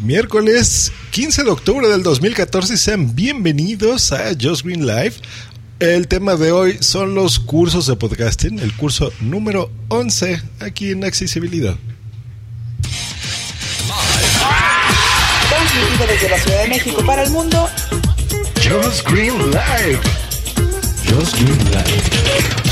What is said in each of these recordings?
Miércoles 15 de octubre del 2014 sean bienvenidos a Just Green Live. El tema de hoy son los cursos de podcasting, el curso número 11 aquí en Accesibilidad. Transmitido desde la Ciudad de México para el mundo. Just Green Live. Just Green Live.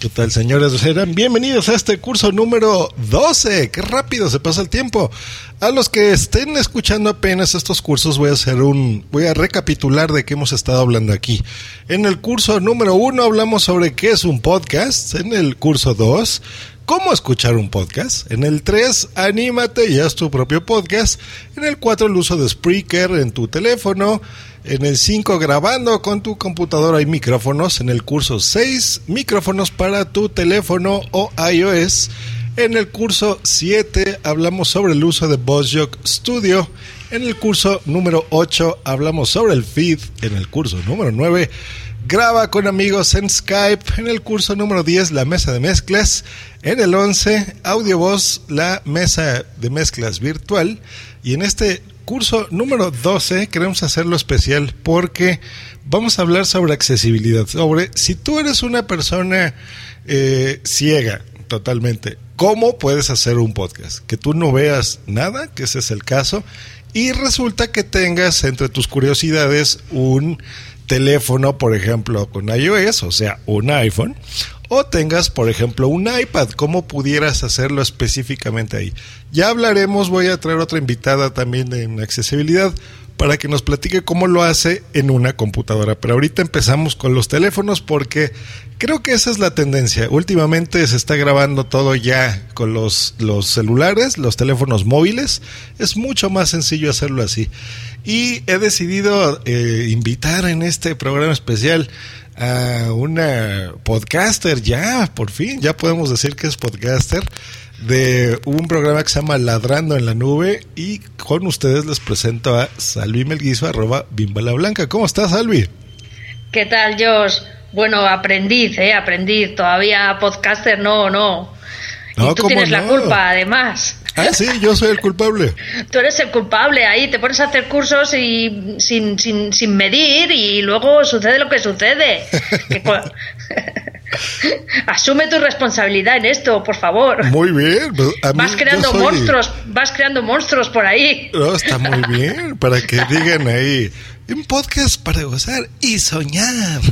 ¿Qué tal, señores? Serán bienvenidos a este curso número 12. Qué rápido se pasa el tiempo. A los que estén escuchando apenas estos cursos, voy a hacer un. Voy a recapitular de qué hemos estado hablando aquí. En el curso número 1 hablamos sobre qué es un podcast. En el curso 2, cómo escuchar un podcast. En el 3, anímate y haz tu propio podcast. En el 4, el uso de Spreaker en tu teléfono. En el 5, grabando con tu computadora y micrófonos. En el curso 6, micrófonos para tu teléfono o iOS. En el curso 7 hablamos sobre el uso de VozJock Studio. En el curso número 8 hablamos sobre el feed. En el curso número 9 graba con amigos en Skype. En el curso número 10 la mesa de mezclas. En el 11 audio voz la mesa de mezclas virtual. Y en este curso número 12 queremos hacerlo especial porque vamos a hablar sobre accesibilidad, sobre si tú eres una persona eh, ciega totalmente, ¿cómo puedes hacer un podcast? Que tú no veas nada, que ese es el caso, y resulta que tengas entre tus curiosidades un teléfono, por ejemplo, con iOS, o sea, un iPhone, o tengas, por ejemplo, un iPad, ¿cómo pudieras hacerlo específicamente ahí? Ya hablaremos, voy a traer otra invitada también en accesibilidad para que nos platique cómo lo hace en una computadora. Pero ahorita empezamos con los teléfonos porque creo que esa es la tendencia. Últimamente se está grabando todo ya con los, los celulares, los teléfonos móviles. Es mucho más sencillo hacerlo así. Y he decidido eh, invitar en este programa especial a una podcaster, ya, por fin, ya podemos decir que es podcaster, de un programa que se llama Ladrando en la Nube y con ustedes les presento a Salvi Melguizo, arroba Bimbala Blanca. ¿Cómo estás, Salvi? ¿Qué tal, Josh? Bueno, aprendiz, ¿eh? Aprendiz. Todavía podcaster no, no. No, y tú ¿cómo tienes la culpa, además. Ah, sí, yo soy el culpable. Tú eres el culpable ahí, te pones a hacer cursos y sin, sin, sin medir y luego sucede lo que sucede. Que Asume tu responsabilidad en esto, por favor. Muy bien. Vas creando soy- monstruos, vas creando monstruos por ahí. No, está muy bien, para que digan ahí, un podcast para gozar y soñar.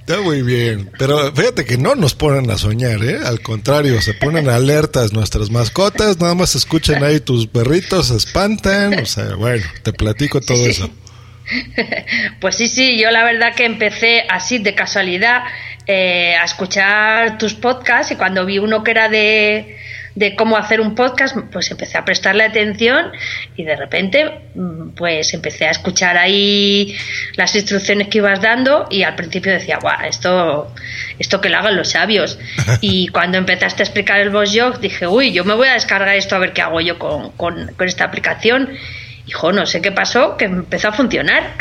Está muy bien, pero fíjate que no nos ponen a soñar, ¿eh? Al contrario, se ponen alertas nuestras mascotas, nada más escuchan ahí tus perritos, se espantan, o sea, bueno, te platico todo Sí. eso. Pues sí, sí, yo la verdad que empecé así de casualidad eh, a escuchar tus podcasts y cuando vi uno que era de, de cómo hacer un podcast, pues empecé a prestarle atención y de repente mm, pues empecé a escuchar ahí las instrucciones que ibas dando y al principio decía, guau, esto, esto que lo hagan los sabios. Y cuando empezaste a explicar el Boss Jog dije, uy, yo me voy a descargar esto a ver qué hago yo con, con, con esta aplicación. Hijo, no sé qué pasó, que empezó a funcionar.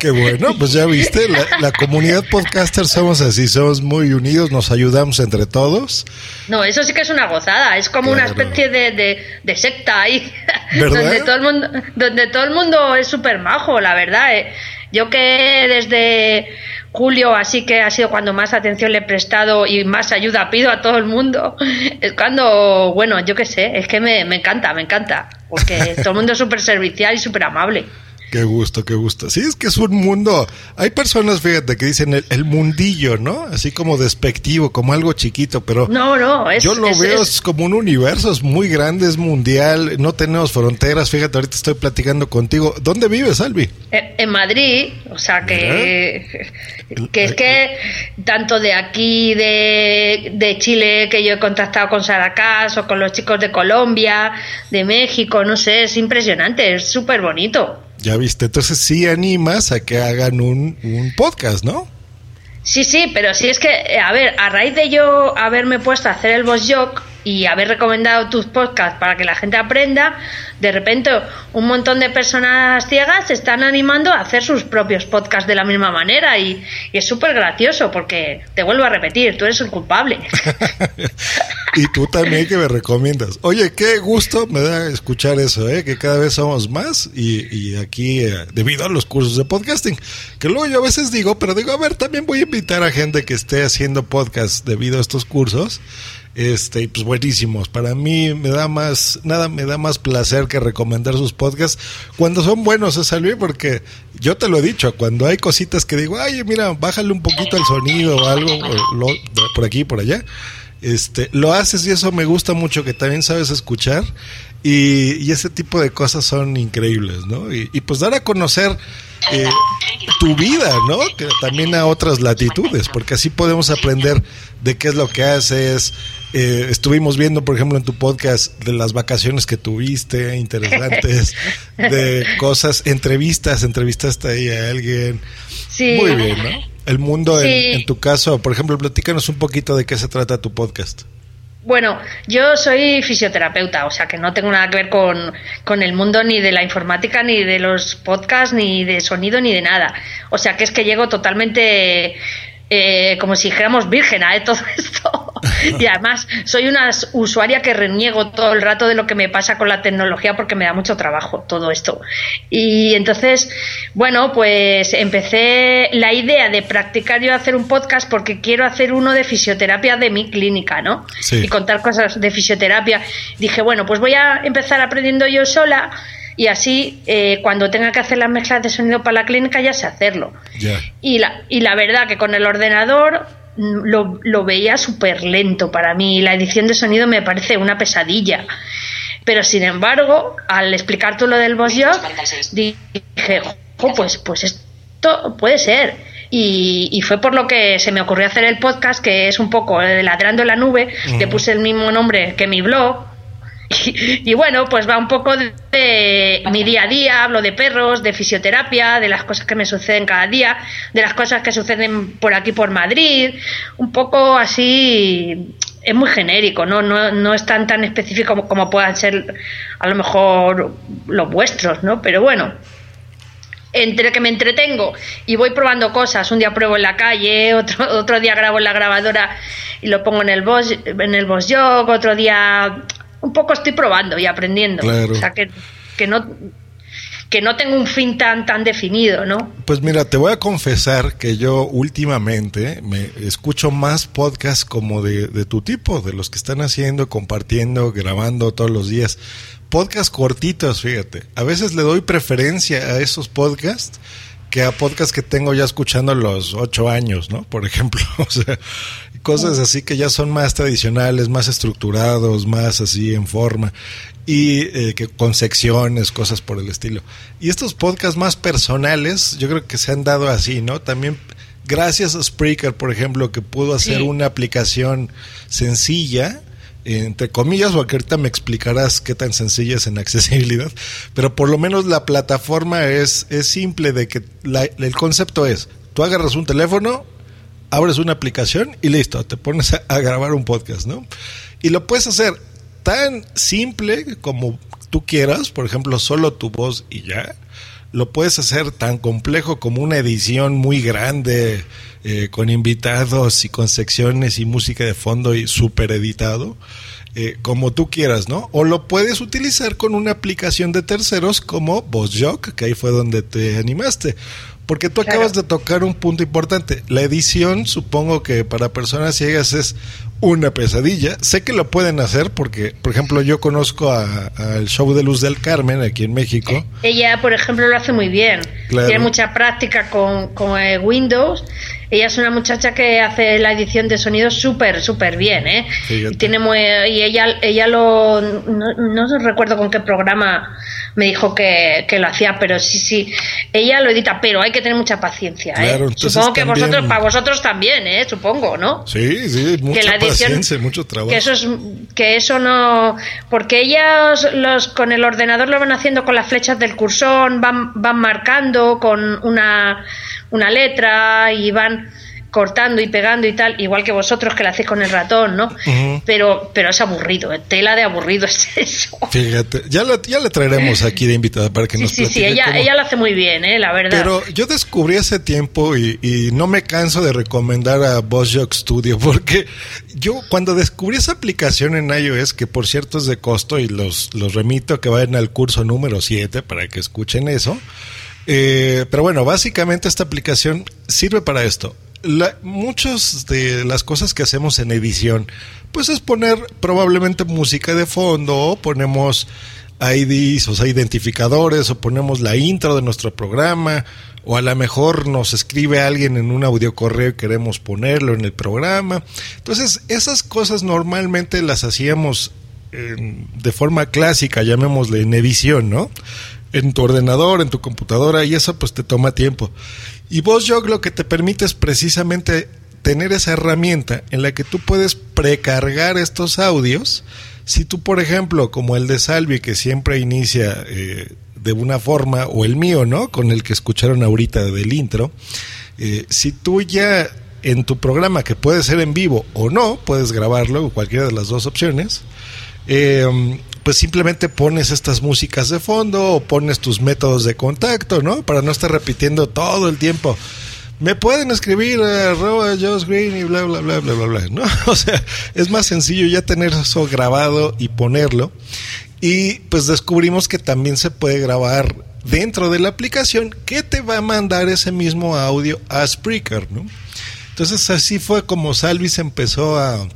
Qué bueno, pues ya viste, la, la comunidad podcaster somos así, somos muy unidos, nos ayudamos entre todos. No, eso sí que es una gozada, es como una especie de, de, de secta ahí, ¿Verdad? donde todo el mundo, donde todo el mundo es súper majo, la verdad. eh. Yo que desde julio, así que ha sido cuando más atención le he prestado y más ayuda pido a todo el mundo, es cuando, bueno, yo qué sé, es que me, me encanta, me encanta, porque todo el mundo es súper servicial y súper amable. Qué gusto, qué gusto. Sí, es que es un mundo. Hay personas, fíjate, que dicen el, el mundillo, ¿no? Así como despectivo, como algo chiquito, pero. No, no, es. Yo lo es- veo es- como un universo, es muy grande, es mundial, no tenemos fronteras. Fíjate, ahorita estoy platicando contigo. ¿Dónde vives, Albi? En en Madrid, o sea que, que es que tanto de aquí, de, de Chile, que yo he contactado con Saracás o con los chicos de Colombia, de México, no sé, es impresionante, es súper bonito. Ya viste, entonces sí animas a que hagan un, un podcast, ¿no? Sí, sí, pero sí es que, eh, a ver, a raíz de yo haberme puesto a hacer el boss jock y haber recomendado tus podcasts para que la gente aprenda, de repente un montón de personas ciegas se están animando a hacer sus propios podcasts de la misma manera y, es súper gracioso porque, te vuelvo a repetir, tú eres el culpable. y tú también que me recomiendas. Oye, qué gusto me da escuchar eso, ¿eh? que cada vez somos más y, y aquí, eh, debido a los cursos de podcasting, que luego yo a veces digo, pero digo, a ver, también voy a invitar a gente que esté haciendo podcast debido a estos cursos. Este, pues buenísimos. Para mí me da más, nada me da más placer que recomendar sus podcasts cuando son buenos, ¿eh, Salvi? Porque yo te lo he dicho, cuando hay cositas que digo, ay, mira, bájale un poquito el sonido o algo, o lo- por aquí, por allá este, lo haces y eso me gusta mucho, que también sabes escuchar y, y ese tipo de cosas son increíbles, ¿no? Y, y pues dar a conocer eh, tu vida, ¿no? Que también a otras latitudes, porque así podemos aprender de qué es lo que haces. Eh, estuvimos viendo, por ejemplo, en tu podcast de las vacaciones que tuviste, interesantes, de cosas, entrevistas, entrevistaste ahí a alguien. Sí. Muy bien, ¿no? El mundo, en- tu caso, por ejemplo, platícanos un poquito de qué se trata tu podcast. Bueno, yo soy fisioterapeuta, o sea que no tengo nada que ver con, con el mundo ni de la informática, ni de los podcasts, ni de sonido, ni de nada. O sea que es que llego totalmente eh, como si dijéramos virgen a todo esto. Y además soy una usuaria que reniego todo el rato de lo que me pasa con la tecnología porque me da mucho trabajo todo esto. Y entonces, bueno, pues empecé la idea de practicar yo hacer un podcast porque quiero hacer uno de fisioterapia de mi clínica, ¿no? Sí. Y contar cosas de fisioterapia. Dije, bueno, pues voy a empezar aprendiendo yo sola y así eh, cuando tenga que hacer las mezclas de sonido para la clínica ya sé hacerlo. Y la, y la verdad que con el ordenador mm, lo, lo veía súper lento para mí. La edición de sonido me parece una pesadilla. Pero sin embargo, al explicar tú lo del Boss Jock, dije, "Jo, pues, pues esto puede ser. Y, y fue por lo que se me ocurrió hacer el podcast, que es un poco eh, Ladrando en la Nube. Le puse el mismo nombre que mi blog. Y, y bueno, pues va un poco de, mi día a día, hablo de perros, de fisioterapia, de las cosas que me suceden cada día, de las cosas que suceden por aquí por Madrid, un poco así, es muy genérico, no, no, no es tan tan específico como, puedan ser a lo mejor los vuestros, ¿no? Pero bueno, entre que me entretengo y voy probando cosas, un día pruebo en la calle, otro, otro día grabo en la grabadora y lo pongo en el boss, en el boss otro día un poco estoy probando y aprendiendo. Claro. O sea que, que no que no tengo un fin tan tan definido, ¿no? Pues mira, te voy a confesar que yo últimamente me escucho más podcasts como de, de tu tipo, de los que están haciendo, compartiendo, grabando todos los días. Podcasts cortitos, fíjate. A veces le doy preferencia a esos podcasts que a podcasts que tengo ya escuchando los ocho años, ¿no? Por ejemplo, o sea, cosas así que ya son más tradicionales, más estructurados, más así en forma y eh, que con secciones, cosas por el estilo. Y estos podcasts más personales, yo creo que se han dado así, ¿no? También gracias a Spreaker, por ejemplo, que pudo hacer Sí. una aplicación sencilla, entre comillas, porque ahorita me explicarás qué tan sencilla es en accesibilidad, pero por lo menos la plataforma es, es simple de que la- el concepto es, tú agarras un teléfono, abres una aplicación y listo, te pones a, grabar un podcast, ¿no? Y lo puedes hacer tan simple como tú quieras, por ejemplo, solo tu voz y ya. Lo puedes hacer tan complejo como una edición muy grande, eh, con invitados y con secciones y música de fondo y súper editado, eh, como tú quieras, ¿no? O lo puedes utilizar con una aplicación de terceros como VozJock, que ahí fue donde te animaste. Porque tú Claro. acabas de tocar un punto importante. La edición, supongo que para personas ciegas es una pesadilla. Sé que lo pueden hacer porque, por ejemplo, yo conozco al show de Luz del Carmen aquí en México. Ella, por ejemplo, lo hace muy bien. Tiene mucha práctica con, con eh, Windows ella es una muchacha que hace la edición de sonido súper, súper bien, ¿eh? Y, tiene muy, y ella, ella lo. No, no, recuerdo con qué programa me dijo que, lo hacía, pero sí, sí. Ella lo edita, pero hay que tener mucha paciencia, ¿eh? Supongo que vosotros, para vosotros también, ¿eh? Supongo, ¿no? Sí, sí, mucha paciencia, mucho trabajo. Que eso, es, que eso no. Porque ellas los, con el ordenador lo van haciendo con las flechas del cursor, van, van marcando con una una letra y van cortando y pegando y tal, igual que vosotros que lo hacéis con el ratón, ¿no? Pero pero es aburrido, ¿eh? tela de aburrido es eso. Fíjate, ya, la, ya le traeremos aquí de invitada para que nos Sí, sí, ella, ella lo hace muy bien, ¿eh? La verdad. Pero yo descubrí hace tiempo y, y no me canso de recomendar a BossJock Studio porque yo cuando descubrí esa aplicación en iOS, que por cierto es de costo y los, los remito a que vayan al curso número 7 para que escuchen eso, eh, pero bueno, básicamente esta aplicación sirve para esto. La, muchas de las cosas que hacemos en edición, pues es poner probablemente música de fondo, o ponemos IDs, o sea, identificadores, o ponemos la intro de nuestro programa, o a lo mejor nos escribe alguien en un audio correo y queremos ponerlo en el programa. Entonces, esas cosas normalmente las hacíamos de forma clásica, llamémosle en edición, ¿no? En tu ordenador, en tu computadora, y eso pues te toma tiempo. Y vos, yo lo que te permite es precisamente tener esa herramienta en la que tú puedes precargar estos audios. Si tú, por ejemplo, como el de Salvi, que siempre inicia eh, de una forma, o el mío, ¿no? Con el que escucharon ahorita del intro, eh, si tú ya en tu programa, que puede ser en vivo o no, puedes grabarlo, cualquiera de las dos opciones, eh, pues simplemente pones estas músicas de fondo o pones tus métodos de contacto, ¿no? Para no estar repitiendo todo el tiempo. Me pueden escribir a arroba Green y bla, bla, bla, bla, bla, bla, ¿no? O sea, es más sencillo ya tener eso grabado y ponerlo. Y pues descubrimos que también se puede grabar dentro de la aplicación que te va a mandar ese mismo audio a Spreaker, ¿no? Entonces así fue como Salvis empezó a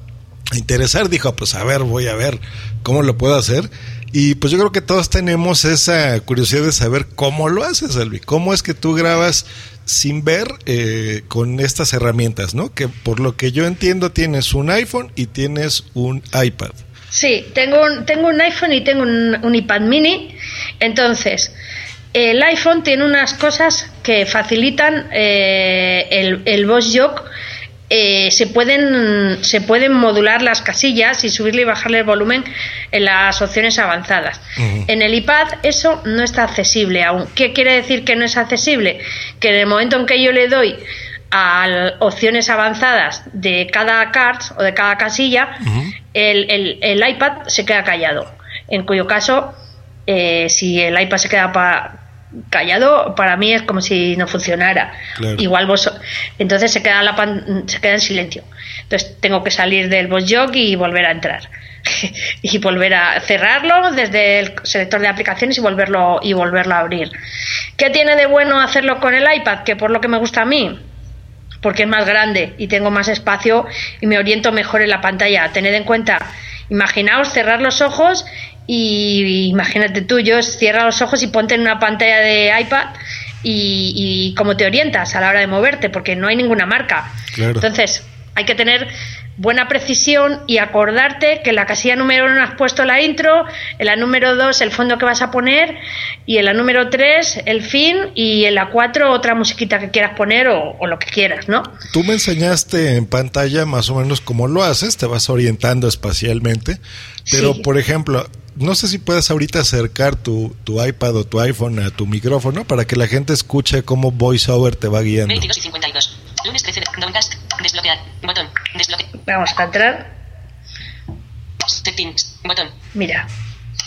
interesar, dijo, pues a ver, voy a ver cómo lo puedo hacer. Y pues yo creo que todos tenemos esa curiosidad de saber cómo lo haces, Elvi. ¿Cómo es que tú grabas sin ver eh, con estas herramientas, no? Que por lo que yo entiendo tienes un iPhone y tienes un iPad. Sí, tengo un, tengo un iPhone y tengo un, iPad mini. Entonces, el iPhone tiene unas cosas que facilitan eh, el, el Boss Jock eh, se, pueden, se pueden modular las casillas y subirle y bajarle el volumen en las opciones avanzadas. En el iPad eso no está accesible aún. ¿Qué quiere decir que no es accesible? Que en el momento en que yo le doy a opciones avanzadas de cada card o de cada casilla, el, el, iPad se queda callado. En cuyo caso, eh, si el iPad se queda callado para mí es como si no funcionara. Igual vos entonces se queda la se queda en silencio. Entonces tengo que salir del boss jog y volver a entrar. Y volver a cerrarlo desde el selector de aplicaciones y volverlo y volverlo a abrir. Qué tiene de bueno hacerlo con el iPad que por lo que me gusta a mí porque es más grande y tengo más espacio y me oriento mejor en la pantalla. Tened en cuenta imaginaos cerrar los ojos y imagínate tú, yo cierra los ojos y ponte en una pantalla de iPad y, cómo te orientas a la hora de moverte, porque no hay ninguna marca. Entonces, hay que tener buena precisión y acordarte que en la casilla número uno has puesto la intro, en la número dos el fondo que vas a poner y en la número tres el fin y en la cuatro otra musiquita que quieras poner o, lo que quieras, ¿no? Tú me enseñaste en pantalla más o menos cómo lo haces, te vas orientando espacialmente, pero por ejemplo, no sé si puedes ahorita acercar tu, tu, iPad o tu iPhone a tu micrófono para que la gente escuche cómo VoiceOver te va guiando. 22 y 52. Lunes 13 de Downcast. Desbloquear. Botón. Desbloquear. Vamos a entrar. Settings. Botón. Mira.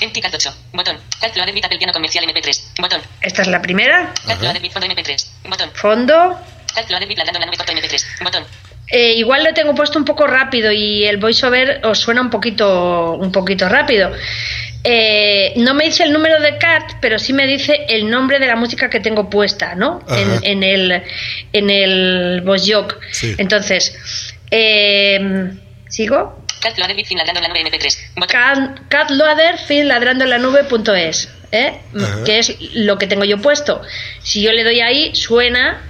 Empty 8. Botón. Calculador bit Apple Piano Comercial MP3. Botón. Esta es la primera. Calculador bit Fondo MP3. Botón. Fondo. Calculador bit la la MP3. Botón. Eh, igual lo tengo puesto un poco rápido y el voiceover os suena un poquito, un poquito rápido. Eh, no me dice el número de cart, pero sí me dice el nombre de la música que tengo puesta, ¿no? En, el en el voice Entonces, eh, ¿Sigo? Cat Loader Bit fin ladrando en la nube MP3. Botón. Cat, cat loader fin ladrando en la nube.es, ¿eh? Que es lo que tengo yo puesto. Si yo le doy ahí, suena.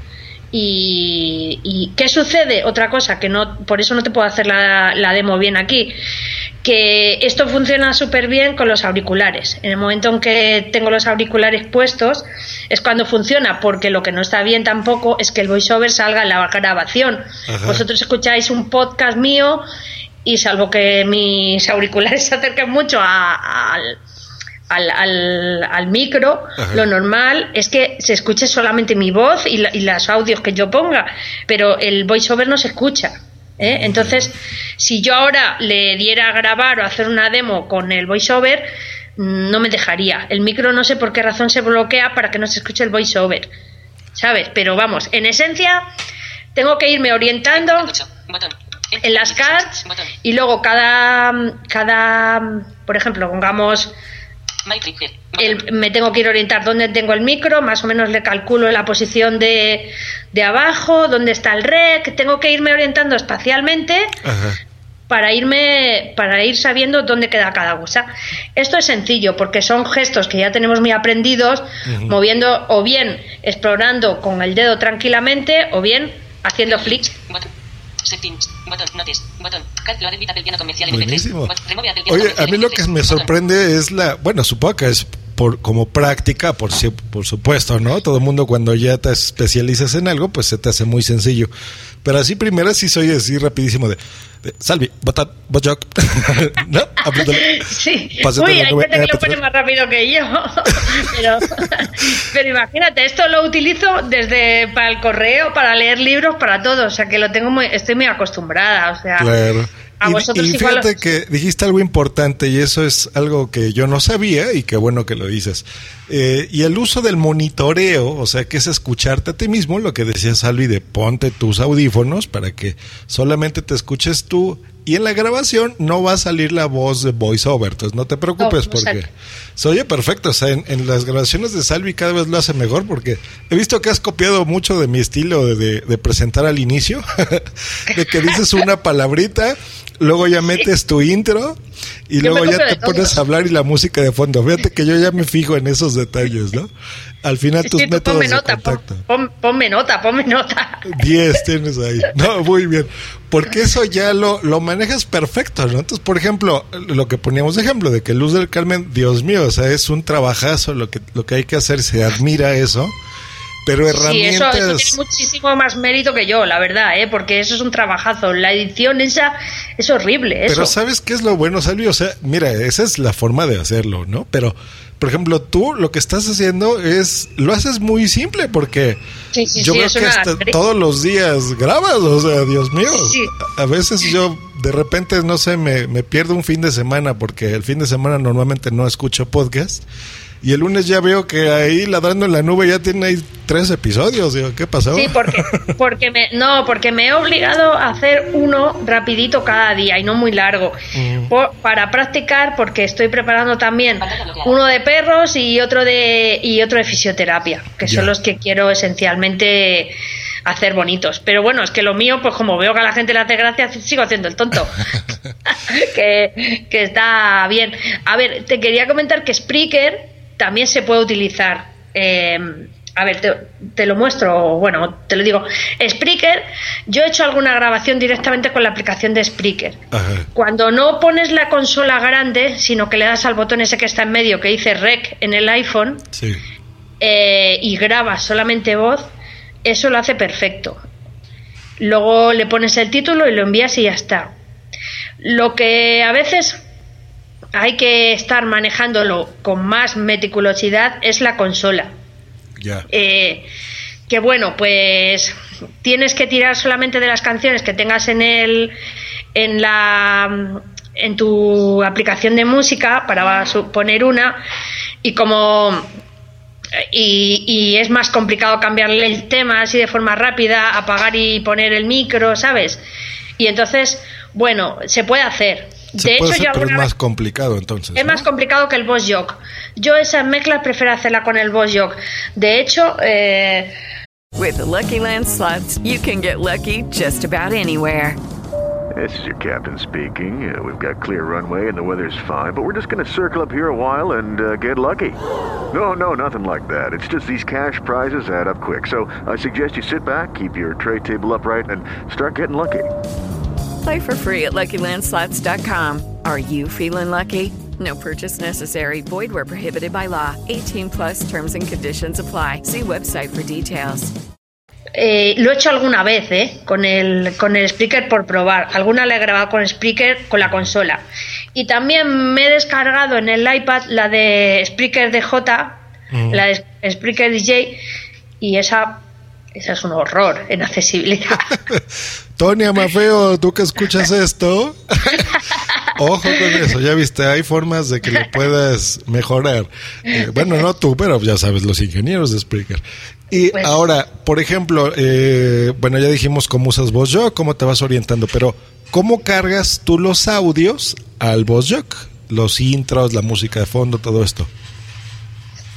Y, y ¿qué sucede? Otra cosa que no, por eso no te puedo hacer la, la demo bien aquí. Que esto funciona súper bien con los auriculares. En el momento en que tengo los auriculares puestos, es cuando funciona, porque lo que no está bien tampoco es que el voiceover salga en la grabación. Ajá. Vosotros escucháis un podcast mío y salvo que mis auriculares se acerquen mucho a- al, al, al- al micro, Ajá. lo normal es que se escuche solamente mi voz y, la- y los audios que yo ponga, pero el voiceover no se escucha. ¿eh? Entonces, si yo ahora le diera a grabar o hacer una demo con el voiceover, no me dejaría. El micro no sé por qué razón se bloquea para que no se escuche el voiceover. ¿Sabes? Pero vamos, en esencia, tengo que irme orientando. Botón. en las cards y luego cada, cada por ejemplo, pongamos. El- me tengo que ir a orientar dónde tengo el micro, más o menos le calculo la posición de, de abajo, dónde está el rec, tengo que irme orientando espacialmente Ajá. para irme para ir sabiendo dónde queda cada cosa. Esto es sencillo porque son gestos que ya tenemos muy aprendidos, moviendo o bien explorando con el dedo tranquilamente o bien haciendo flicks. Botón. Settings. Botón. Notes. Botón. Cat Loader Bit Apple Piano comercial MP3. Buenísimo. Bot- Remove Apple Piano Oye, a mí lo que MP3. me sorprende es la, bueno, supongo que es por como práctica, por por supuesto, ¿no? Todo el mundo cuando ya te especializas en algo, pues se te hace muy sencillo. Pero así primero sí soy así rapidísimo de, de Salvi, botat, bojoc. Sí, Pásate uy, hay gente que lo MP3. pone más rápido que yo. pero, pero imagínate, esto lo utilizo desde para el correo, para leer libros, para todo. O sea que lo tengo muy, estoy muy acostumbrada. O sea, Claro. A Y- vosotros y, fíjate que dijiste algo importante y eso es algo que yo no sabía y qué bueno que lo dices. Eh, y el uso del monitoreo, o sea, que es escucharte a ti mismo, lo que decía Salvi de ponte tus audífonos para que solamente te escuches tú y en la grabación no va a salir la voz de voiceover, entonces no te preocupes No, no porque sale. se oye perfecto, o sea, en, en las grabaciones de Salvi cada vez lo hace mejor porque he visto que has copiado mucho de mi estilo de, de- de presentar al inicio, de que dices una palabrita, luego ya metes tu intro y Yo luego ya te pones a hablar y la música de fondo. Fíjate que yo ya me fijo en esos detalles, ¿no? Al final Sí, tus sí, métodos ponme de nota, contacto. pon- ponme nota, ponme nota. 10 tienes ahí. No, muy bien. Porque eso ya lo, lo manejas perfecto, ¿no? Entonces, por ejemplo, lo que poníamos de ejemplo de que Luz del Carmen, Dios mío, o sea, es un trabajazo lo que, lo que hay que hacer, se admira eso. Pero Sí, eso, herramientas. eso tiene muchísimo más mérito que yo, la verdad, ¿eh? porque eso es un trabajazo. La edición esa es horrible. Eso. Pero ¿sabes qué es lo bueno, Salvi? O sea, mira, esa es la forma de hacerlo, ¿no? Pero, por ejemplo, tú lo que estás haciendo es, lo haces muy simple porque Sí, sí, yo es que hasta todos los días grabas, o sea, Dios mío. Sí. A a veces yo de repente, no sé, me, me pierdo un fin de semana porque el fin de semana normalmente no escucho podcast. Y el lunes ya veo que ahí ladrando en la nube ya tiene ahí tres episodios. Digo, ¿qué pasó? Sí, porque, porque me, no, porque me he obligado a hacer uno rapidito cada día y no muy largo. Por- para practicar, porque estoy preparando también uno de perros y otro de, y otro de fisioterapia, que Ya. son los que quiero esencialmente hacer bonitos. Pero bueno, es que lo mío, pues como veo que a la gente le hace gracia, sigo haciendo el tonto. que, que está bien. A ver, te quería comentar que Spreaker también se puede utilizar. eh, a ver, te, te lo muestro, bueno, te lo digo. Spreaker, yo he hecho alguna grabación directamente con la aplicación de Spreaker. Ajá. Cuando no pones la consola grande, sino que le das al botón ese que está en medio, que dice Rec en el iPhone, Sí. eh, y grabas solamente voz, eso lo hace perfecto. Luego le pones el título y lo envías y ya está. Lo que a veces hay que estar manejándolo con más meticulosidad es la consola. Ya. Eh, que bueno, pues tienes que tirar solamente de las canciones que tengas en el en la en tu aplicación de música para poner una y como y, y es más complicado cambiarle el tema así de forma rápida, apagar y poner el micro, ¿sabes? Y entonces, bueno, se puede hacer. Se de puede hecho, hacer, yo pero es más complicado entonces. es ¿no? más complicado que el Boss Jog. Yo esas mezclas prefiero hacerla con el Boss Jog. De hecho, eh, With the Lucky Land slots, you can get lucky just about anywhere. This is your captain speaking. Uh, we've got clear runway and the weather's fine, but we're just going to circle up here a while and uh, get lucky. No, no, nothing like that. It's just these cash prizes add up quick. So I suggest you sit back, keep your tray table upright, and start getting lucky. Play for free at LuckyLandSlots.com. Are you feeling lucky? No purchase necessary. Void where prohibited by law. 18 plus terms and conditions apply. See website for details. Eh, lo he hecho alguna vez, ¿eh? Con el, con el speaker por probar. Alguna la he grabado con el speaker con la consola. Y también me he descargado en el iPad la de Spreaker DJ, la de Spreaker DJ, y esa, esa es un horror en accesibilidad. Tony Amafeo, tú que escuchas esto, ojo con eso, ya viste, hay formas de que lo puedas mejorar. Eh, bueno, no tú, pero ya sabes, los ingenieros de Spreaker. Y Pues- ahora, por ejemplo, eh, bueno, ya dijimos cómo usas VozJock, cómo te vas orientando, pero ¿cómo cargas tú los audios al VozJock? Los intros, la música de fondo, todo esto.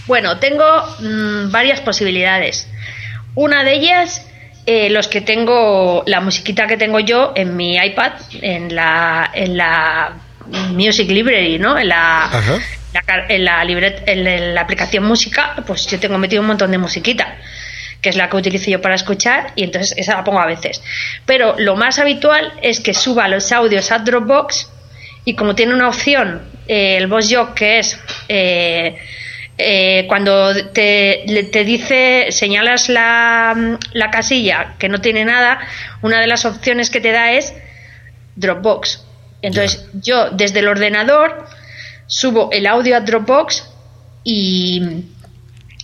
Bueno, tengo mm, varias posibilidades. Una de ellas, eh, los que tengo, la musiquita que tengo yo en mi iPad, en la, en la Music Library, ¿no? En la, la en la, libret- en la aplicación música, pues yo tengo metido un montón de musiquita, que es la que utilizo yo para escuchar, y entonces esa la pongo a veces. Pero lo más habitual es que suba los audios a Dropbox y como tiene una opción, eh, el Boss Jock, que es eh, eh, cuando te, te dice, señalas la, la casilla que no tiene nada, una de las opciones que te da es Dropbox. Entonces yo desde el ordenador subo el audio a Dropbox y,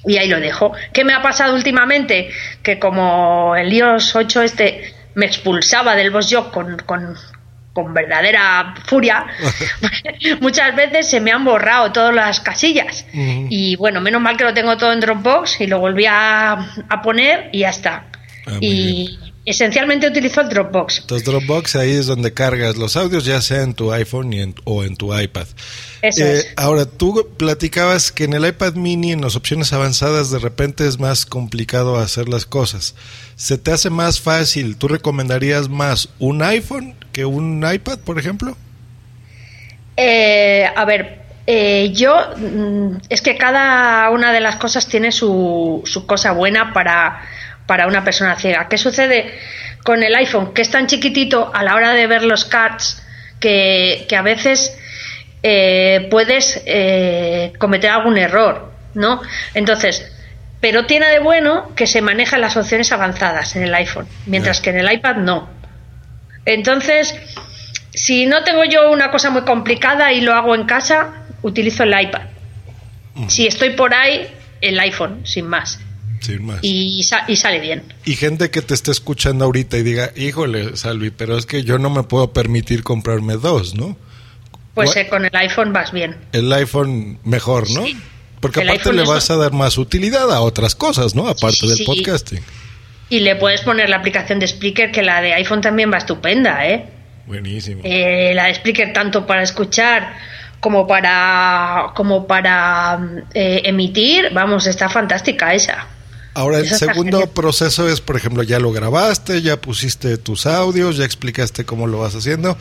y ahí lo dejo. ¿Qué me ha pasado últimamente? Que como el iOS 8 este me expulsaba del Boss Jock con, con, con verdadera furia, muchas veces se me han borrado todas las casillas. Y bueno, menos mal que lo tengo todo en Dropbox y lo volví a, a poner y ya está. Ah, y esencialmente utilizo el Dropbox. Entonces Dropbox ahí es donde cargas los audios, ya sea en tu iPhone y en- o en tu iPad. Eso Eh, es. Ahora, tú platicabas que en el iPad mini, en las opciones avanzadas, de repente es más complicado hacer las cosas. ¿Se te hace más fácil? ¿Tú recomendarías más un iPhone que un iPad, por ejemplo? Eh, a ver, eh, yo mm, es que cada una de las cosas tiene su, su cosa buena para, para una persona ciega. ¿Qué sucede con el iPhone? Que es tan chiquitito a la hora de ver los cards que, que a veces eh, puedes eh, cometer algún error, ¿no? Entonces, pero tiene de bueno que se manejan las opciones avanzadas en el iPhone, mientras que en el iPad no. Entonces, si no tengo yo una cosa muy complicada y lo hago en casa, utilizo el iPad. Si estoy por ahí, el iPhone, sin más. Sin más. Y, sa- y sale bien. Y gente que te esté escuchando ahorita y diga, híjole, Salvi, pero es que yo no me puedo permitir comprarme dos, ¿no? Pues eh, con el iPhone vas bien. El iPhone mejor, ¿no? Porque El aparte le vas a dar más utilidad a otras cosas, ¿no? Aparte del Sí. podcasting. Y le puedes poner la aplicación de Spreaker, que la de iPhone también va estupenda, ¿eh? Buenísimo. Eh, la de Spreaker tanto para escuchar como para como para eh, emitir, vamos, está fantástica esa. Ahora, el Eso segundo proceso es, por ejemplo, ya lo grabaste, ya pusiste tus audios, ya explicaste cómo lo vas haciendo.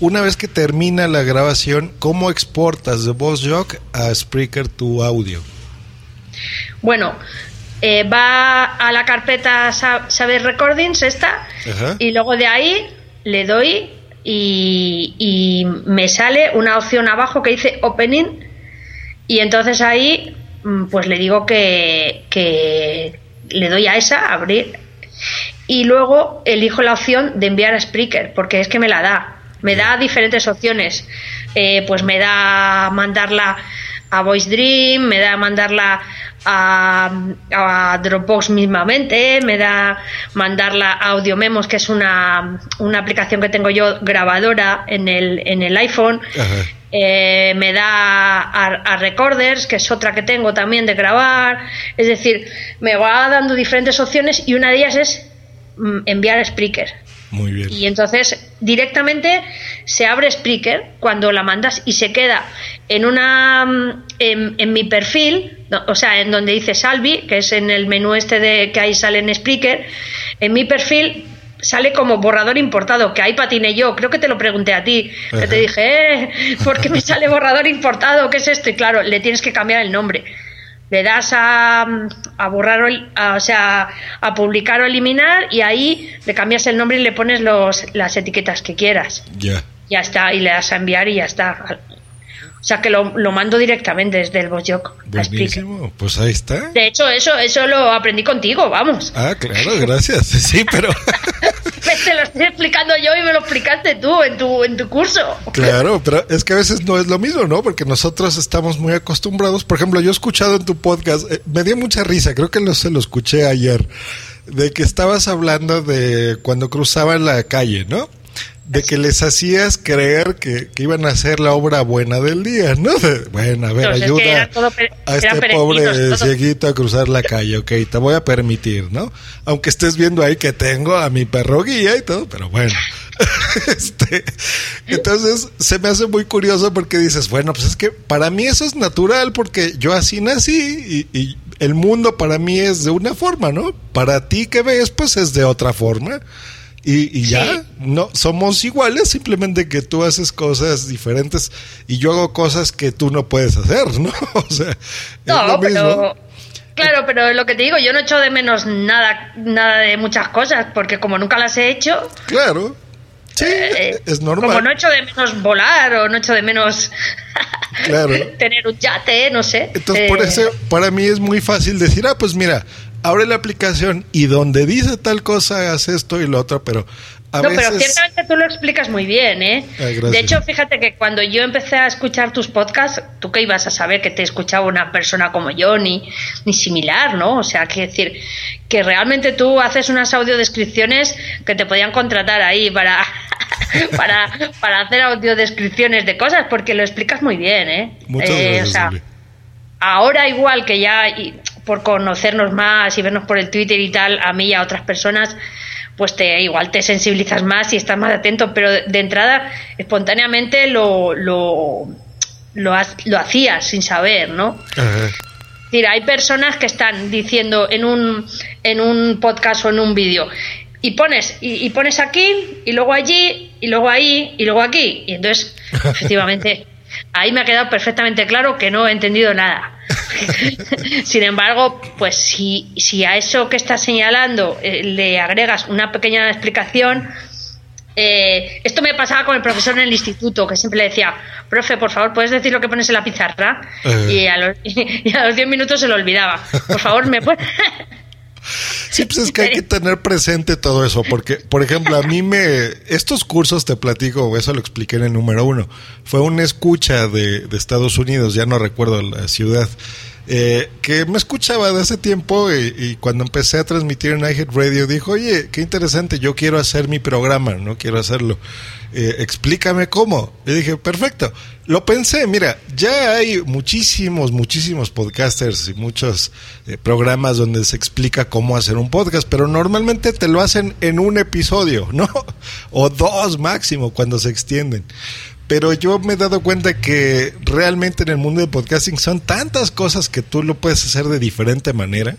Una vez que termina la grabación, ¿cómo exportas de VozJock a Spreaker tu audio? Bueno, eh, va a la carpeta Sa- Saber Recordings esta Ajá. y luego de ahí le doy y, y me sale una opción abajo que dice Opening y entonces ahí mm, pues le digo que, que le doy a esa, abrir y luego elijo la opción de enviar a Spreaker porque es que me la da. Me da diferentes opciones. Eh, pues me da mandarla a Voice Dream, me da mandarla a, a Dropbox mismamente, me da mandarla a Audio Memos, que es una, una aplicación que tengo yo grabadora en el, en el iPhone. Ajá. Eh, me da a, a Recorders, que es otra que tengo también de grabar. Es decir, me va dando diferentes opciones y una de ellas es mm, enviar a Spreaker. Muy bien. Y entonces directamente se abre Spreaker cuando la mandas y se queda en una mm, en, en mi perfil, no, o sea, en donde dice Salvi, que es en el menú este de que ahí sale en Spreaker, en mi perfil sale como borrador importado, que ahí patiné yo, creo que te lo pregunté a ti, que te dije, eh, ¿por qué me sale borrador importado? ¿Qué es esto? Y claro, le tienes que cambiar el nombre. Le das a, a borrar, a- o sea, a publicar o eliminar y ahí le cambias el nombre y le pones los, las etiquetas que quieras. Ya. Ya está, y le das a enviar y ya está. O sea que lo, lo mando directamente desde el Spreaker. Buenísimo. Pues ahí está. De hecho, eso, eso lo aprendí contigo, vamos. Ah, claro, gracias. Sí, pero Te lo estoy explicando yo y me lo explicaste tú en tu, en tu curso. claro, pero es que a veces no es lo mismo, ¿no? Porque nosotros estamos muy acostumbrados. Por ejemplo, yo he escuchado en tu podcast, eh, me dio mucha risa, creo que lo, se lo escuché ayer, de que estabas hablando de cuando cruzaban la calle, ¿no? De que les hacías creer que, que iban a hacer la obra buena del día, ¿no? De, bueno, a ver, Entonces, ayuda todo a este pobre cieguito a cruzar la calle, ok, te voy a permitir, ¿no? Aunque estés viendo ahí que tengo a mi perro guía y todo, pero bueno. este, entonces se me hace muy curioso porque dices, bueno, pues es que para mí eso es natural porque yo así nací y, y el mundo para mí es de una forma, ¿no? Para ti que ves, pues es de otra forma. Y, y ya, no, somos iguales, simplemente que tú haces cosas diferentes y yo hago cosas que tú no puedes hacer, ¿no? O sea, es lo mismo. Claro, pero lo que te digo, yo no echo de menos nada, nada de muchas cosas, porque como nunca las he hecho, Claro. Sí, eh, es normal. como no echo de menos volar o no echo de menos Claro. tener un yate, no sé. Entonces, por Eh, eso, para mí es muy fácil decir, ah, pues mira, abre la aplicación y donde dice tal cosa, haz esto y lo otro, pero a no, veces... pero ciertamente tú lo explicas muy bien, ¿eh? Ah, de hecho, fíjate que cuando yo empecé a escuchar tus podcasts, tú que ibas a saber que te escuchaba una persona como yo, ni, ni similar, ¿no? O sea, que decir, que realmente tú haces unas audiodescripciones que te podían contratar ahí para, para, para hacer audiodescripciones de cosas, porque lo explicas muy bien, ¿eh? Muchas Eh, gracias, o sea, Uli. ahora igual que ya y por conocernos más y vernos por el Twitter y tal, a mí y a otras personas, pues te igual te sensibilizas más y estás más atento, pero de, entrada espontáneamente lo lo, lo, ha- lo hacías sin saber, ¿no? Ajá. Es decir, hay personas que están diciendo en un, en un podcast o en un vídeo y pones y, y pones aquí y luego allí y luego ahí y luego aquí y entonces efectivamente ahí me ha quedado perfectamente claro que no he entendido nada. Sin embargo, pues si, si a eso que estás señalando eh, le agregas una pequeña explicación, eh, esto me pasaba con el profesor en el instituto, que siempre le decía, profe, por favor, ¿puedes decir lo que pones en la pizarra? Eh. Y, a los, y a los 10 minutos se lo olvidaba. Por favor, ¿me puedes...? Sí, pues es que hay que tener presente todo eso, porque, por ejemplo, a mí me, estos cursos te platico, eso lo expliqué en el número uno, fue una escucha de, de Estados Unidos, ya no recuerdo la ciudad, eh, que me escuchaba de hace tiempo y, y cuando empecé a transmitir en iHead Radio dijo, oye, qué interesante, yo quiero hacer mi programa, no quiero hacerlo. Eh, explícame cómo. Y dije, perfecto. Lo pensé, mira, ya hay muchísimos, muchísimos podcasters y muchos eh, programas donde se explica cómo hacer un podcast, pero normalmente te lo hacen en un episodio, ¿no? O dos máximo cuando se extienden. Pero yo me he dado cuenta que realmente en el mundo del podcasting son tantas cosas que tú lo puedes hacer de diferente manera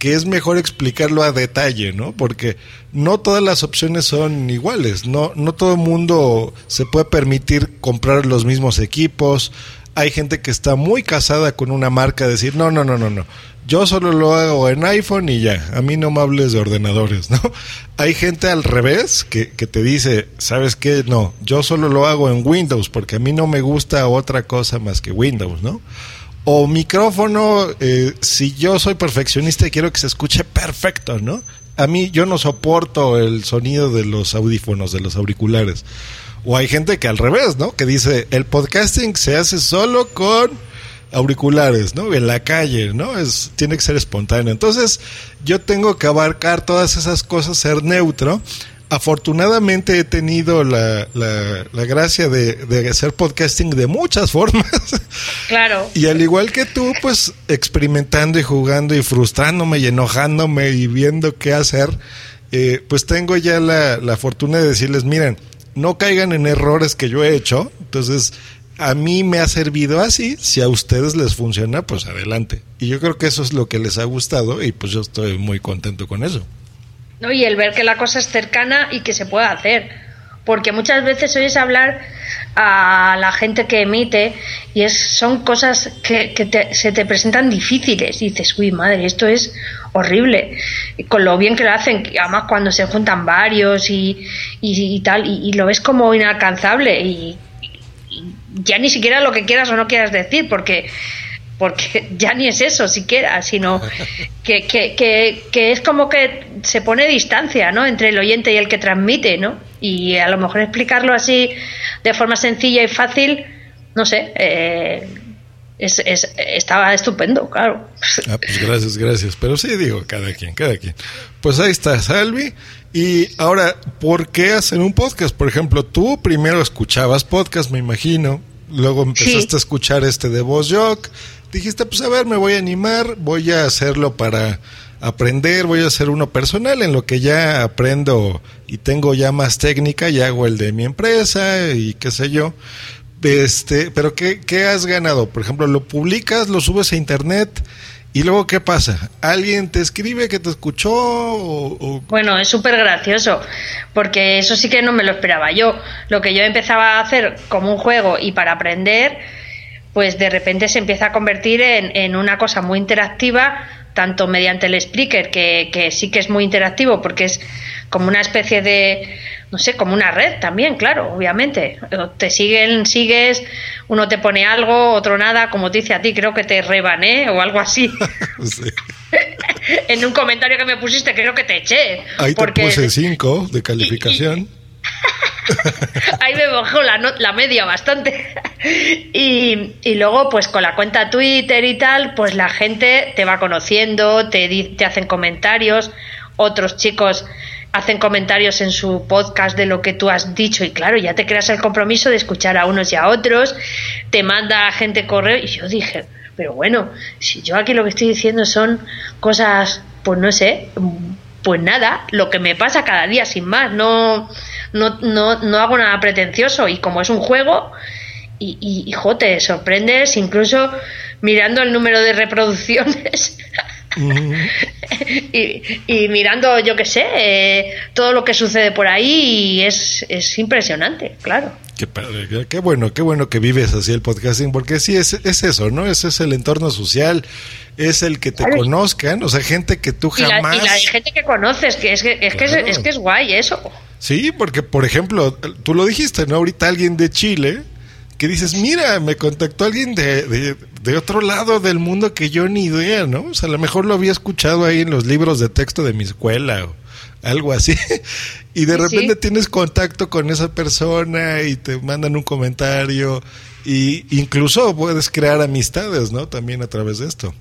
que es mejor explicarlo a detalle, ¿no? Porque no todas las opciones son iguales, no, no todo el mundo se puede permitir comprar los mismos equipos. Hay gente que está muy casada con una marca, decir, no, no, no, no, no. Yo solo lo hago en iPhone y ya, a mí no me hables de ordenadores, ¿no? Hay gente al revés que, que te dice, ¿sabes qué? No, yo solo lo hago en Windows porque a mí no me gusta otra cosa más que Windows, ¿no? O micrófono, eh, si yo soy perfeccionista y quiero que se escuche perfecto, ¿no? A mí yo no soporto el sonido de los audífonos, de los auriculares. O hay gente que al revés, ¿no? Que dice, el podcasting se hace solo con auriculares, ¿no? En la calle, ¿no? Es, tiene que ser espontáneo. Entonces, yo tengo que abarcar todas esas cosas, ser neutro. Afortunadamente he tenido la, la, la gracia de, de hacer podcasting de muchas formas. Claro. Y al igual que tú, pues experimentando y jugando y frustrándome y enojándome y viendo qué hacer, eh, pues tengo ya la, la fortuna de decirles, miren, no caigan en errores que yo he hecho. Entonces, a mí me ha servido así. Si a ustedes les funciona, pues adelante. Y yo creo que eso es lo que les ha gustado y pues yo estoy muy contento con eso. ¿No? Y el ver que la cosa es cercana y que se puede hacer. Porque muchas veces oyes hablar a la gente que emite y es, son cosas que, que te- se te presentan difíciles. Y dices, uy, madre, esto es horrible. Con lo bien que lo hacen, además cuando se juntan varios y, y- y tal, y, lo ves como inalcanzable. Y ya ni siquiera lo que quieras o no quieras decir, porque porque ya ni es eso siquiera, sino que, que, que, que es como que se pone distancia ¿no? entre el oyente y el que transmite, ¿no? Y a lo mejor explicarlo así de forma sencilla y fácil, no sé, eh, es, es- estaba estupendo, claro. Ah, pues gracias, gracias. Pero sí, digo, cada quien, cada quien. Pues ahí está, Salvi. Y ahora, ¿por qué hacen un podcast? Por ejemplo, tú primero escuchabas podcast, me imagino. Luego empezaste Sí. a escuchar este de Voz Jock. Dijiste, pues a ver, me voy a animar, voy a hacerlo para aprender, voy a hacer uno personal en lo que ya aprendo y tengo ya más técnica, ya hago el de mi empresa y qué sé yo. Este, pero ¿qué, ¿qué has ganado? Por ejemplo, lo publicas, lo subes a internet y luego ¿qué pasa? ¿Alguien te escribe que te escuchó Bueno, es súper gracioso, porque eso sí que no me lo esperaba yo. Lo que yo empezaba a hacer como un juego y para aprender, pues de repente se empieza a convertir en, en una cosa muy interactiva, tanto mediante el speaker, que, que sí que es muy interactivo, porque es como una especie de, no sé, como una red también, claro, obviamente. Te siguen, sigues, uno te pone algo, otro nada, como te dice a ti, creo que te rebané o algo así. Sí. en un comentario que me pusiste, creo que te eché. Ahí te porque puse 5 de calificación. ahí me bajó la, la media bastante. y, y luego, pues con la cuenta Twitter y tal, pues la gente te va conociendo, te, te hacen comentarios, otros chicos hacen comentarios en su podcast de lo que tú has dicho. Y claro, ya te creas el compromiso de escuchar a unos y a otros, te manda gente correo. Y yo dije, pero bueno, si yo aquí lo que estoy diciendo son cosas, pues no sé, pues nada, lo que me pasa cada día sin más, no, no, no, no hago nada pretencioso y como es un juego, y, y, y, jo, te sorprendes incluso mirando el número de reproducciones y, y mirando, yo qué sé, eh, todo lo que sucede por ahí y es, es impresionante, claro. Qué padre, qué- qué bueno, qué bueno que vives así el podcasting, porque sí, es, es eso, ¿no? Ese es el entorno social, es el que te Claro. conozcan, o sea, gente que tú Y la, jamás... y la gente que conoces, que es que es, que es que es guay eso. Sí, porque por ejemplo, tú lo dijiste, ¿no? Ahorita alguien de Chile que dices, mira, me contactó alguien de, de, de otro lado del mundo que yo ni idea, ¿no? O sea, a lo mejor lo había escuchado ahí en los libros de texto de mi escuela o algo así. Y de Sí, repente sí. tienes contacto con esa persona y te mandan un comentario y incluso puedes crear amistades, ¿no? También a través de esto.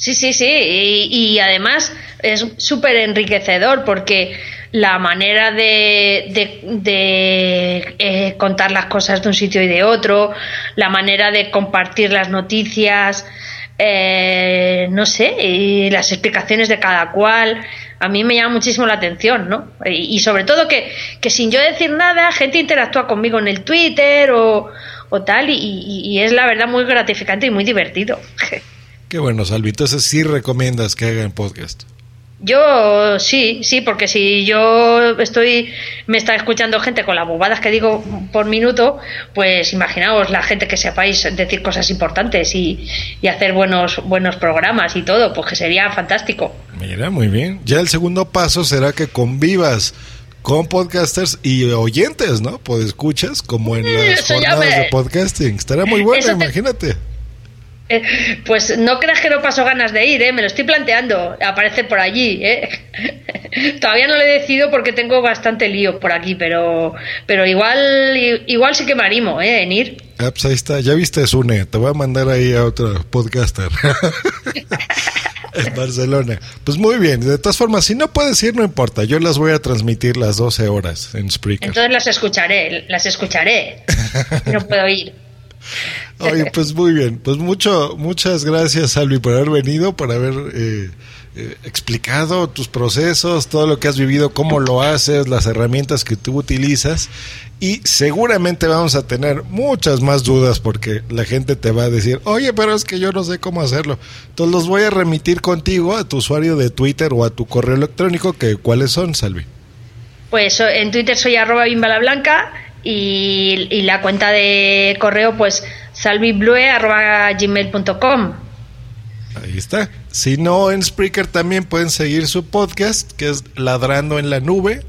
Sí, sí, sí. Y, y además es súper enriquecedor porque la manera de, de, eh, contar las cosas de un sitio y de otro, la manera de compartir las noticias, eh, no sé, y las explicaciones de cada cual, a mí me llama muchísimo la atención, ¿no? Y, y sobre todo que, que sin yo decir nada, gente interactúa conmigo en el Twitter o, o tal, y, y- y es la verdad muy gratificante y muy divertido. Qué bueno, Salvi. Entonces sí recomiendas que hagan podcast. Yo sí, sí, porque si yo estoy, me está escuchando gente con las bobadas que digo por minuto, pues imaginaos la gente que sepáis decir cosas importantes y, y hacer buenos, buenos programas y todo, pues que sería fantástico. Mira, muy bien. Ya el segundo paso será que convivas con podcasters y oyentes, ¿no? Pues escuchas como en las Eso ya jornadas me- de podcasting. Estará muy bueno, imagínate. Pues no creas que no paso ganas de ir, ¿eh? me lo estoy planteando, aparecer por allí. ¿eh? Todavía no lo he decidido porque tengo bastante lío por aquí, pero, pero igual, igual sí que me animo ¿eh? en ir. Ah, pues ahí está. Ya viste, Sune. Te voy a mandar ahí a otro podcaster. en Barcelona. Pues muy bien. De todas formas, si no puedes ir, no importa. Yo las voy a transmitir las 12 horas en Spreaker. Entonces las escucharé, las escucharé. No puedo ir. Oye, pues muy bien. Pues mucho, muchas gracias, Salvi, por haber venido, por haber eh, eh, explicado tus procesos, todo lo que has vivido, cómo lo haces, las herramientas que tú utilizas. Y seguramente vamos a tener muchas más dudas porque la gente te va a decir, oye, pero es que yo no sé cómo hacerlo. Entonces los voy a remitir contigo a tu usuario de Twitter o a tu correo electrónico, que ¿cuáles son, Salvi? Pues en Twitter soy arroba bimbalablanca y, la cuenta de correo pues salviblue arroba gmail.com. Ahí está. Si no, en Spreaker también pueden seguir su podcast, que es Ladrando en la Nube.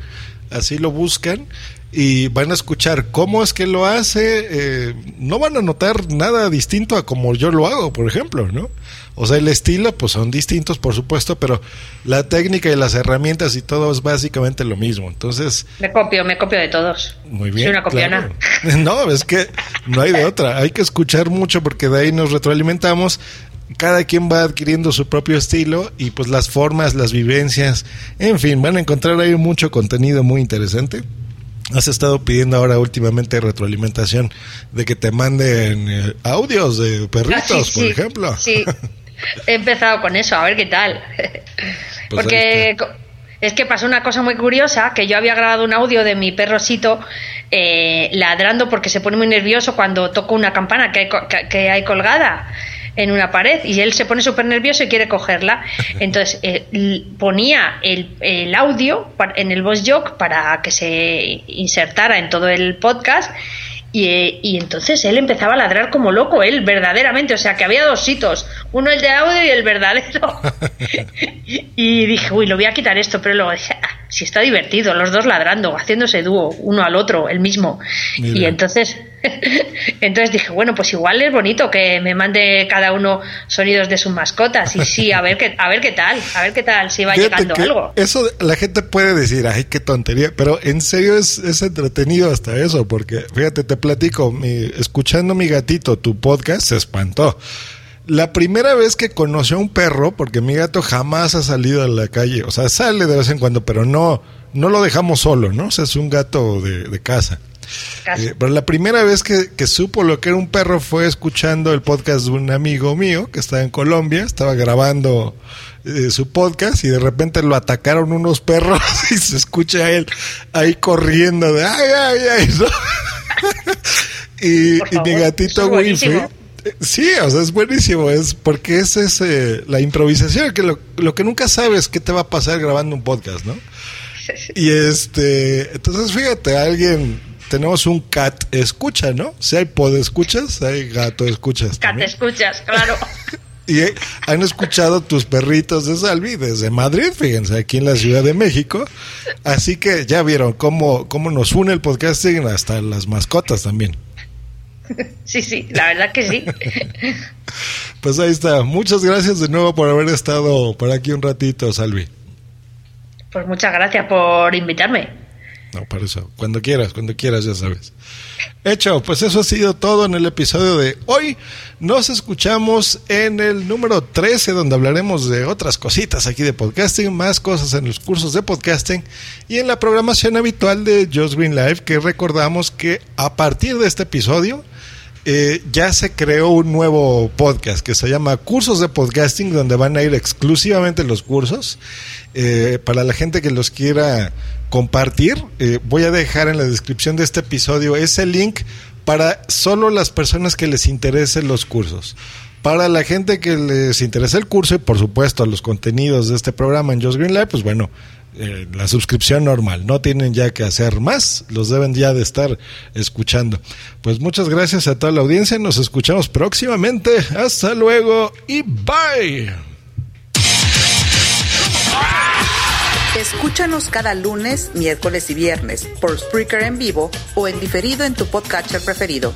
Así lo buscan y van a escuchar cómo es que lo hace. eh, no van a notar nada distinto a como yo lo hago, por ejemplo, ¿no? O sea, el estilo, pues son distintos, por supuesto, pero la técnica y las herramientas y todo es básicamente lo mismo. Entonces, Me copio, me copio de todos. muy bien. Soy una copiona. claro. No, es que no hay de otra. Hay que escuchar mucho porque de ahí nos retroalimentamos. Cada quien va adquiriendo su propio estilo y pues las formas, las vivencias, en fin, van a encontrar ahí mucho contenido muy interesante. Has estado pidiendo ahora últimamente retroalimentación de que te manden eh, audios de perritos, Ah, sí, por sí, ejemplo. Sí, he empezado con eso, a ver qué tal. Pues Porque es que pasó una cosa muy curiosa, que yo había grabado un audio de mi perro Sito eh, ladrando porque se pone muy nervioso cuando toco una campana que hay, que hay colgada en una pared y él se pone súper nervioso y quiere cogerla. Entonces eh, ponía el, el audio en el voice jog para que se insertara en todo el podcast y, eh, y entonces él empezaba a ladrar como loco, él verdaderamente, o sea que había dos hitos, uno el de audio y el verdadero. y dije, uy, lo voy a quitar esto, pero luego dije, si está divertido, los dos ladrando, haciéndose dúo, uno al otro, el mismo. Y entonces, entonces dije, bueno, pues igual es bonito que me mande cada uno sonidos de sus mascotas y sí, a ver qué, a ver qué tal, a ver qué tal, si va Fíjate llegando algo. Eso la gente puede decir, ay, qué tontería, pero en serio es, es entretenido hasta eso, porque fíjate, te platico, mi- escuchando mi gatito, tu podcast, se espantó. La primera vez que conoció a un perro, porque mi gato jamás ha salido a la calle, o sea, sale de vez en cuando, pero no, no lo dejamos solo, ¿no? O sea, es un gato de, de casa. Eh, pero la primera vez que, que supo lo que era un perro fue escuchando el podcast de un amigo mío que estaba en Colombia, estaba grabando eh, su podcast y de repente lo atacaron unos perros y se escucha a él ahí corriendo de ay, ay, ay. ¿no? y, y mi gatito Winfrey. Sí, o sea, es buenísimo, es porque es ese, la improvisación, que lo, lo que nunca sabes qué te va a pasar grabando un podcast, ¿no? Y este, entonces fíjate, alguien, tenemos un cat escucha, ¿no? Si hay pod escuchas, hay gato escuchas. Cat, también. escuchas, claro. Y eh, han escuchado tus perritos de Salvi desde Madrid, fíjense, aquí en la Ciudad de México. Así que ya vieron cómo, cómo nos une el podcasting hasta las mascotas también. Sí, sí, la verdad que sí. Pues ahí está. Muchas gracias de nuevo por haber estado por aquí un ratito, Salvi. Pues muchas gracias por invitarme. No, para eso. Cuando quieras, cuando quieras, ya sabes. Hecho, pues eso ha sido todo en el episodio de hoy. Nos escuchamos en el número 13, donde hablaremos de otras cositas aquí de podcasting, más cosas en los cursos de podcasting y en la programación habitual de Just Green Live, que recordamos que a partir de este episodio eh, ya se creó un nuevo podcast que se llama Cursos de Podcasting, donde van a ir exclusivamente los cursos. Eh, para la gente que los quiera compartir, eh, voy a dejar en la descripción de este episodio ese link para solo las personas que les interesen los cursos. Para la gente que les interesa el curso y por supuesto los contenidos de este programa en Just Green Live, pues bueno, eh, la suscripción normal. No tienen ya que hacer más, los deben ya de estar escuchando. Pues muchas gracias a toda la audiencia, nos escuchamos próximamente. Hasta luego y bye. Escúchanos cada lunes, miércoles y viernes por Spreaker en vivo o en diferido en tu podcatcher preferido.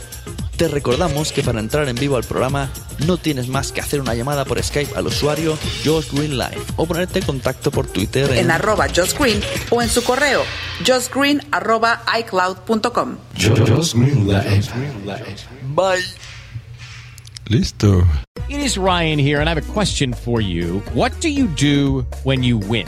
Te recordamos que para entrar en vivo al programa no tienes más que hacer una llamada por Skype al usuario Josh Green Live o ponerte en contacto por Twitter en, En arroba Just Green o en su correo justgreen arroba icloud.com. Bye. Listo. It is Ryan here, and I have a question for you. What do you do when you win?